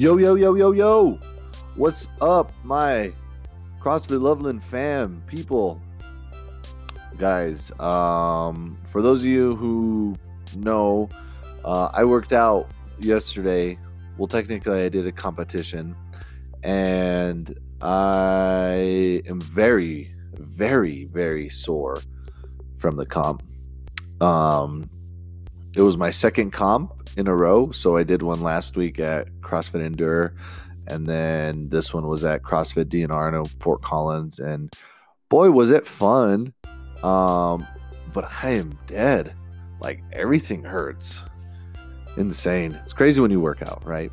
Yo, yo, yo, yo, yo. What's up, my CrossFit Loveland fam, people? Guys, um, for those of you who know, uh, I worked out yesterday. Well, technically, I did a competition, and I am very, very, very sore from the comp. Um, it was my second comp in a row. So I did one last week at CrossFit Endure, and then this one was at CrossFit DNR in Fort Collins. And boy, was it fun! Um, but I am dead. Like everything hurts. Insane. It's crazy when you work out, right?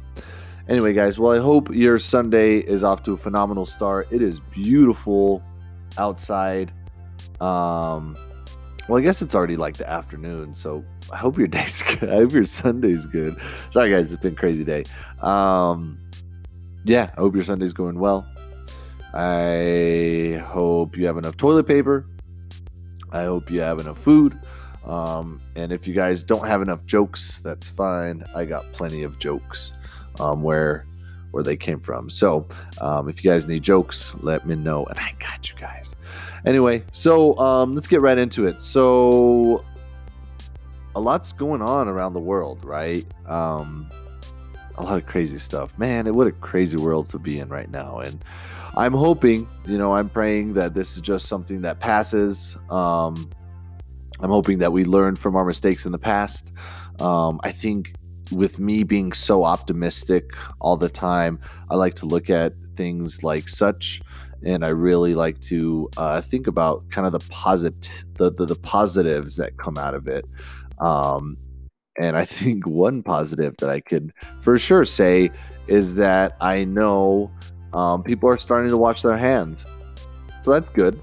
Anyway, guys, well, I hope your Sunday is off to a phenomenal start. It is beautiful outside. Um, well, I guess it's already like the afternoon, so I hope your day's good. I hope your Sunday's good. Sorry, guys, it's been crazy day. Um, yeah, I hope your Sunday's going well. I hope you have enough toilet paper. I hope you have enough food. Um, and if you guys don't have enough jokes, that's fine. I got plenty of jokes um, where where they came from. So um, if you guys need jokes, let me know, and I got you guys. Anyway, so um, let's get right into it. So a lot's going on around the world, right? Um, a lot of crazy stuff. Man, what a crazy world to be in right now. And I'm hoping, you know, I'm praying that this is just something that passes. Um, I'm hoping that we learn from our mistakes in the past. Um, I think with me being so optimistic all the time, I like to look at things like such, and I really like to uh, think about kind of the positive, the, the, the positives that come out of it. Um, and I think one positive that I could for sure say is that I know um, people are starting to wash their hands, so that's good.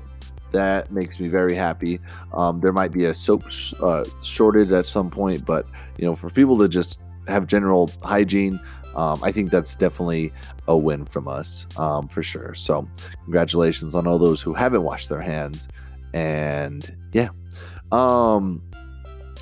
That makes me very happy. Um, there might be a soap sh- uh, shortage at some point, but you know, for people to just have general hygiene. Um, I think that's definitely a win from us um, for sure. So, congratulations on all those who haven't washed their hands. And yeah. Um,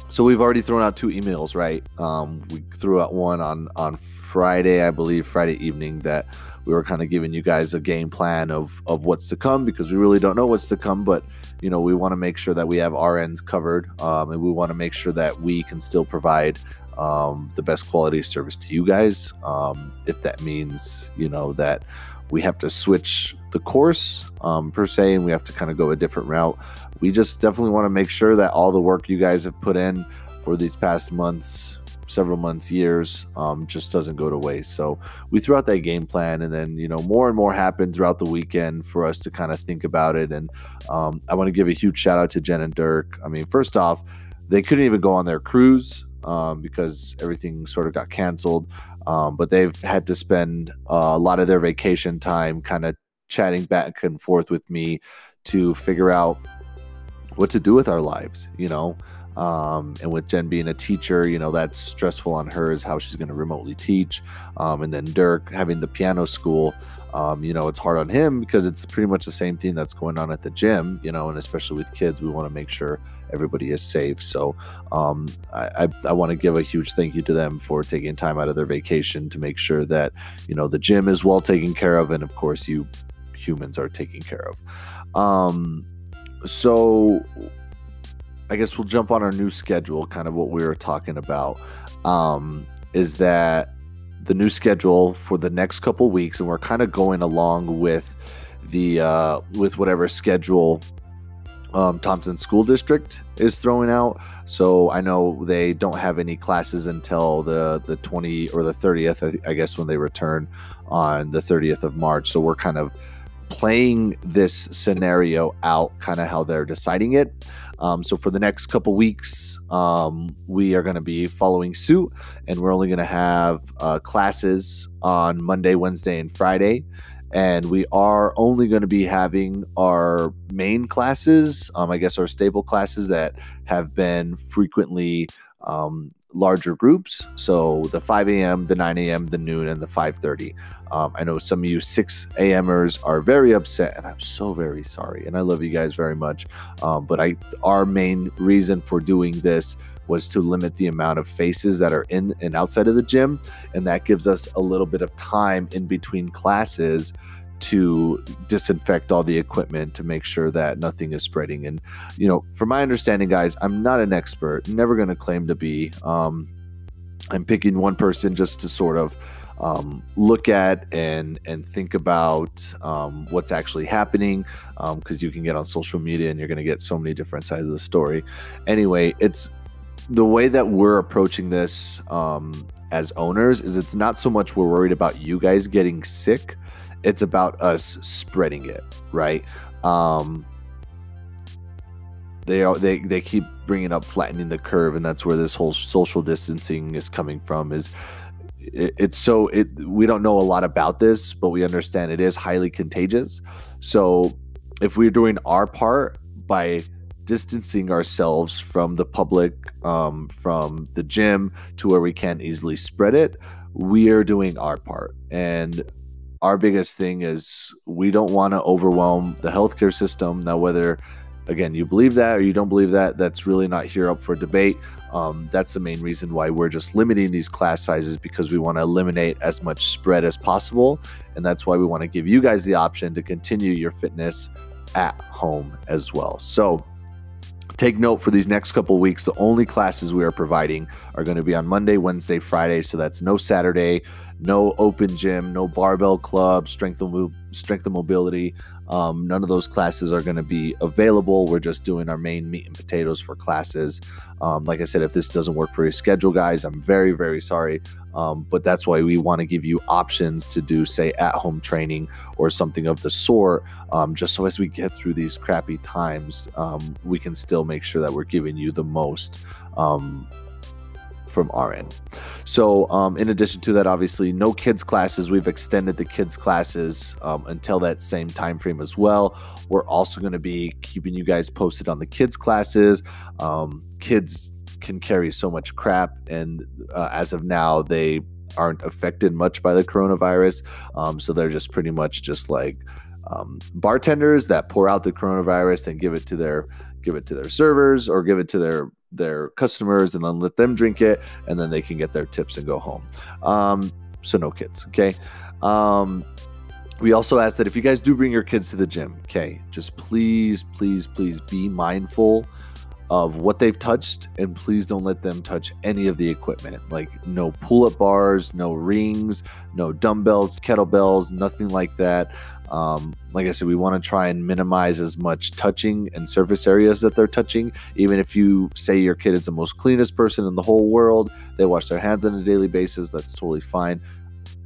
so we've already thrown out two emails, right? Um, we threw out one on on Friday, I believe, Friday evening that we were kind of giving you guys a game plan of of what's to come because we really don't know what's to come, but you know we want to make sure that we have our ends covered, um, and we want to make sure that we can still provide um, the best quality service to you guys. Um, if that means, you know, that we have to switch the course um, per se and we have to kind of go a different route, we just definitely want to make sure that all the work you guys have put in for these past months, several months, years, um, just doesn't go to waste. So we threw out that game plan, and then you know more and more happened throughout the weekend for us to kind of think about it. And um, I want to give a huge shout out to Jen and Dirk. I mean, first off, they couldn't even go on their cruise um, because everything sort of got canceled. Um, but they've had to spend uh, a lot of their vacation time kind of chatting back and forth with me to figure out what to do with our lives, you know. Um, and with Jen being a teacher, you know, that's stressful on her is how she's going to remotely teach. Um, and then Dirk having the piano school, um, you know, it's hard on him because it's pretty much the same thing that's going on at the gym, you know, and especially with kids, we want to make sure everybody is safe. So um, I, I, I want to give a huge thank you to them for taking time out of their vacation to make sure that, you know, the gym is well taken care of. And of course, you humans are taken care of. Um, so I guess we'll jump on our new schedule, kind of what we were talking about. Um, is that the new schedule for the next couple weeks, and we're kind of going along with the uh, with whatever schedule um, Thompson School District is throwing out. So I know they don't have any classes until the the 20 or the 30th, I, guess, when they return on the 30th of March. So we're kind of playing this scenario out, kind of how they're deciding it. Um, so for the next couple weeks, um, we are going to be following suit, and we're only going to have uh, classes on Monday, Wednesday, and Friday. And we are only going to be having our main classes, um, I guess our stable classes that have been frequently um, larger groups. So the 5 a.m., the 9 a.m., the noon, and the 5:30. Um, I know some of you 6 a.m.ers are very upset, and I'm so very sorry. And I love you guys very much. Um, but I, our main reason for doing this was to limit the amount of faces that are in and outside of the gym. And that gives us a little bit of time in between classes to disinfect all the equipment to make sure that nothing is spreading. And, you know, from my understanding, guys, I'm not an expert, never going to claim to be. Um, I'm picking one person just to sort of um, look at and and think about um, what's actually happening because um, you can get on social media and you're going to get so many different sides of the story. Anyway, it's the way that we're approaching this um, as owners is it's not so much we're worried about you guys getting sick it's about us spreading it right? Um they are they they keep bringing up flattening the curve and that's where this whole social distancing is coming from is it, it's so it we don't know a lot about this but we understand it is highly contagious. So if we're doing our part by distancing ourselves from the public um, from the gym to where we can't easily spread it we are doing our part and our biggest thing is we don't want to overwhelm the healthcare system. Now, whether again you believe that or you don't believe that, that's really not here up for debate. Um, that's the main reason why we're just limiting these class sizes because we want to eliminate as much spread as possible. And that's why we want to give you guys the option to continue your fitness at home as well. So, take note for these next couple weeks the only classes we are providing are going to be on monday wednesday friday so that's no saturday no open gym, no barbell club, strength and, strength and mobility. Um, none of those classes are going to be available. We're just doing our main meat and potatoes for classes. Um, like I said, if this doesn't work for your schedule, guys, I'm very, very sorry. Um, but that's why we want to give you options to do, say, at home training or something of the sort, um, just so as we get through these crappy times, um, we can still make sure that we're giving you the most um, from our end. So, um, in addition to that, obviously, no kids classes. We've extended the kids classes um, until that same time frame as well. We're also going to be keeping you guys posted on the kids classes. Um, kids can carry so much crap, and uh, as of now, they aren't affected much by the coronavirus. Um, so they're just pretty much just like um, bartenders that pour out the coronavirus and give it to their give it to their servers or give it to their their customers and then let them drink it and then they can get their tips and go home um, so no kids okay um, we also ask that if you guys do bring your kids to the gym okay just please please please be mindful of what they've touched and please don't let them touch any of the equipment like no pull-up bars no rings no dumbbells kettlebells nothing like that um, like I said, we want to try and minimize as much touching and surface areas that they're touching. Even if you say your kid is the most cleanest person in the whole world, they wash their hands on a daily basis, that's totally fine.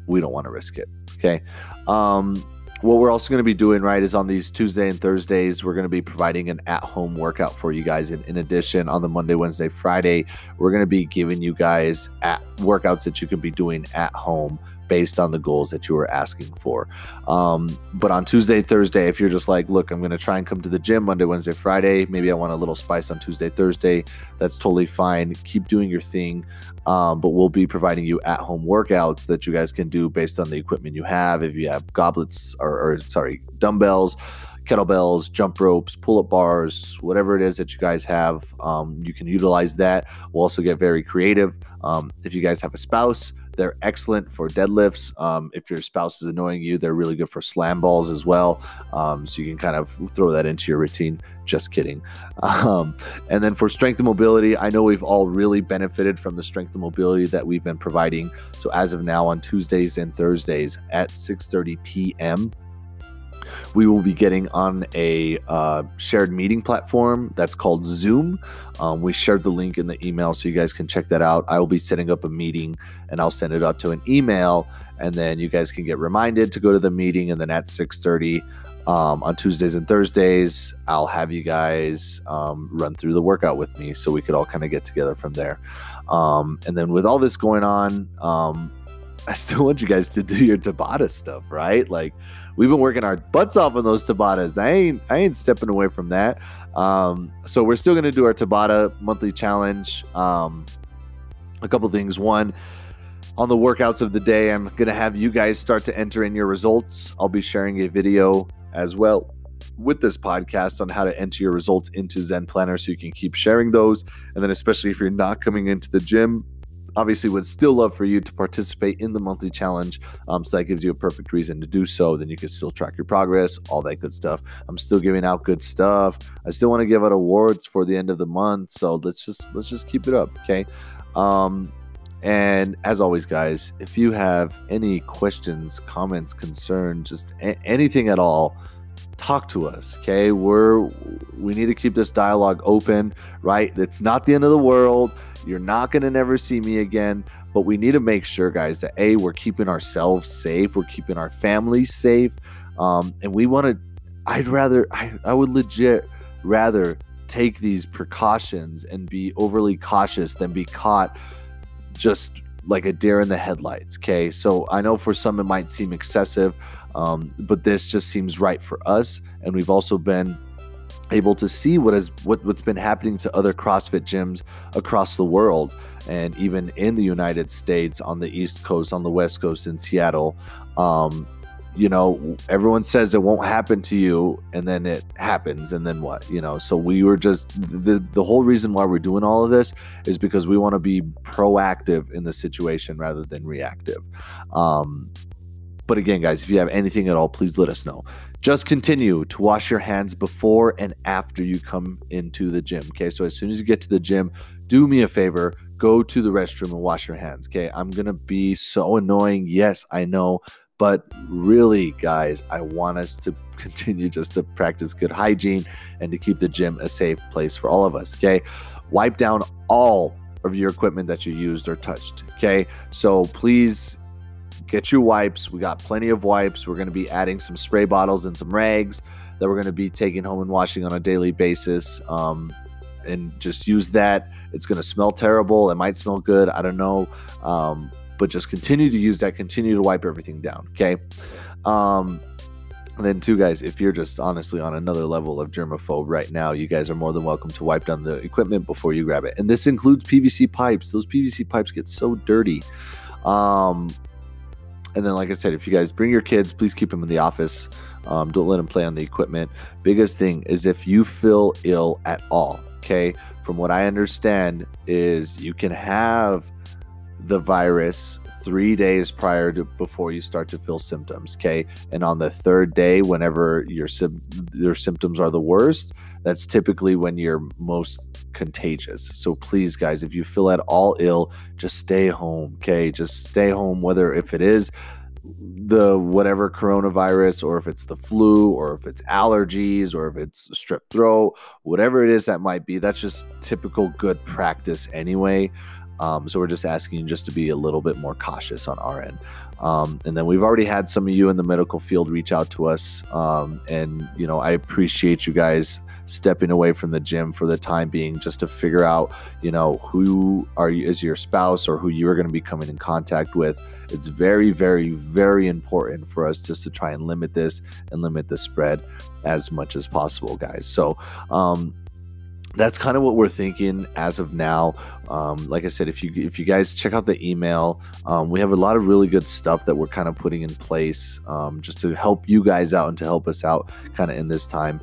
We don't want to risk it. Okay. Um, what we're also going to be doing right is on these Tuesday and Thursdays, we're going to be providing an at home workout for you guys. And in addition, on the Monday, Wednesday, Friday, we're going to be giving you guys at workouts that you can be doing at home based on the goals that you are asking for. Um, but on Tuesday, Thursday, if you're just like, look, I'm going to try and come to the gym Monday, Wednesday, Friday, maybe I want a little spice on Tuesday, Thursday, that's totally fine. Keep doing your thing. Um, but we'll be providing you at home workouts that you guys can do based on the equipment you have. If you have goblets or, or sorry, dumbbells, kettlebells, jump ropes, pull up bars, whatever it is that you guys have, um, you can utilize that. We'll also get very creative. Um, if you guys have a spouse, they're excellent for deadlifts. Um, if your spouse is annoying you, they're really good for slam balls as well. Um, so you can kind of throw that into your routine. Just kidding. Um, and then for strength and mobility, I know we've all really benefited from the strength and mobility that we've been providing. So as of now, on Tuesdays and Thursdays at 6:30 p.m we will be getting on a uh, shared meeting platform that's called Zoom. Um, we shared the link in the email so you guys can check that out. I will be setting up a meeting and I'll send it out to an email, and then you guys can get reminded to go to the meeting. And then at 6:30 um, on Tuesdays and Thursdays, I'll have you guys um, run through the workout with me so we could all kind of get together from there. Um, and then with all this going on, um, I still want you guys to do your Tabata stuff, right? Like we've been working our butts off on those Tabatas. I ain't I ain't stepping away from that. Um, so we're still gonna do our Tabata monthly challenge. Um, a couple things. One, on the workouts of the day, I'm gonna have you guys start to enter in your results. I'll be sharing a video as well with this podcast on how to enter your results into Zen Planner so you can keep sharing those. And then, especially if you're not coming into the gym, obviously would still love for you to participate in the monthly challenge um, so that gives you a perfect reason to do so then you can still track your progress all that good stuff. I'm still giving out good stuff. I still want to give out awards for the end of the month so let's just let's just keep it up okay? Um and as always guys if you have any questions comments concerns just a- anything at all talk to us okay? We're we need to keep this dialogue open right? It's not the end of the world. You're not going to never see me again but we need to make sure guys that a we're keeping ourselves safe we're keeping our families safe um, and we want to i'd rather I, I would legit rather take these precautions and be overly cautious than be caught just like a deer in the headlights okay? So i know for some it might seem excessive um, but this just seems right for us. And we've also been able to see what has what, what's been happening to other CrossFit gyms across the world and even in the United States on the East Coast, on the West Coast in Seattle. Um, you know, everyone says it won't happen to you, and then it happens, and then what? You know, so we were just the the whole reason why we're doing all of this is because we want to be proactive in the situation rather than reactive. Um, but again, guys, if you have anything at all, please let us know. Just continue to wash your hands before and after you come into the gym. Okay. So as soon as you get to the gym, do me a favor, go to the restroom and wash your hands. Okay. I'm going to be so annoying. Yes, I know. But really, guys, I want us to continue just to practice good hygiene and to keep the gym a safe place for all of us. Okay. Wipe down all of your equipment that you used or touched. Okay. So please get your wipes. We got plenty of wipes. We're going to be adding some spray bottles and some rags that we're going to be taking home and washing on a daily basis. Um, and just use that. It's going to smell terrible. It might smell good. I don't know. Um, but just continue to use that. Continue to wipe everything down. Okay. Um, then, two guys, if you're just honestly on another level of germaphobe right now, you guys are more than welcome to wipe down the equipment before you grab it. And this includes PVC pipes. Those PVC pipes get so dirty. Um, and then, like I said, if you guys bring your kids, please keep them in the office. Um, don't let them play on the equipment. Biggest thing is if you feel ill at all, okay? From what I understand, is you can have the virus three days prior to before you start to feel symptoms. Okay, and on the third day, whenever your your symptoms are the worst, that's typically when you're most contagious. So please, guys, if you feel at all ill, just stay home. Okay, just stay home. Whether if it is the whatever coronavirus or if it's the flu or if it's allergies or if it's strep throat whatever it is that might be that's just typical good practice anyway um, so we're just asking you just to be a little bit more cautious on our end. Um, and then we've already had some of you in the medical field reach out to us. Um, and, you know, I appreciate you guys stepping away from the gym for the time being just to figure out, you know, who are you is your spouse or who you are going to be coming in contact with. It's very, very, very important for us just to try and limit this and limit the spread as much as possible, guys. So, um, that's kind of what we're thinking as of now. Um, like I said, if you if you guys check out the email, um, we have a lot of really good stuff that we're kind of putting in place um, just to help you guys out and to help us out kind of in this time.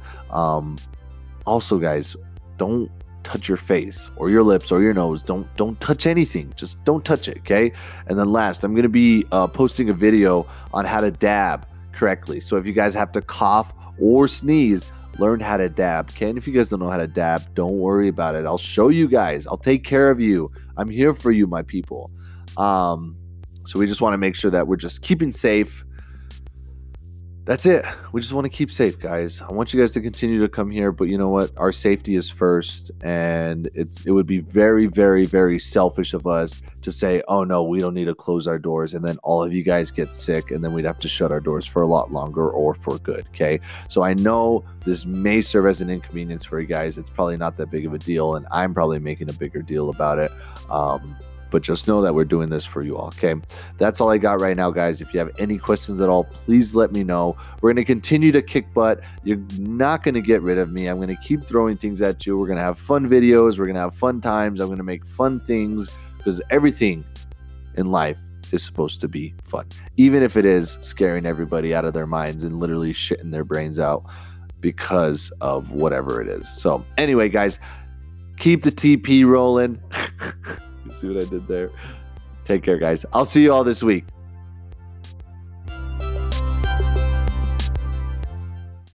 Also, guys, don't touch your face or your lips or your nose. Don't don't touch anything. Just don't touch it. Okay. And then last, I'm gonna be uh, posting a video on how to dab correctly. So if you guys have to cough or sneeze learn how to dab. Ken, if you guys don't know how to dab, don't worry about it. I'll show you guys. I'll take care of you. I'm here for you, my people. Um, so we just want to make sure that we're just keeping safe that's it. We just want to keep safe, guys. I want you guys to continue to come here, but you know what? Our safety is first, and it's it would be very, very, very selfish of us to say, "Oh no, we don't need to close our doors," and then all of you guys get sick, and then we'd have to shut our doors for a lot longer or for good. Okay, so I know this may serve as an inconvenience for you guys. It's probably not that big of a deal, and I'm probably making a bigger deal about it. Um, but just know that we're doing this for you all. Okay. That's all I got right now, guys. If you have any questions at all, please let me know. We're going to continue to kick butt. You're not going to get rid of me. I'm going to keep throwing things at you. We're going to have fun videos. We're going to have fun times. I'm going to make fun things because everything in life is supposed to be fun, even if it is scaring everybody out of their minds and literally shitting their brains out. because of whatever it is. So, anyway, guys, keep the TP rolling. see what I did there? Take care, guys. I'll see you all this week.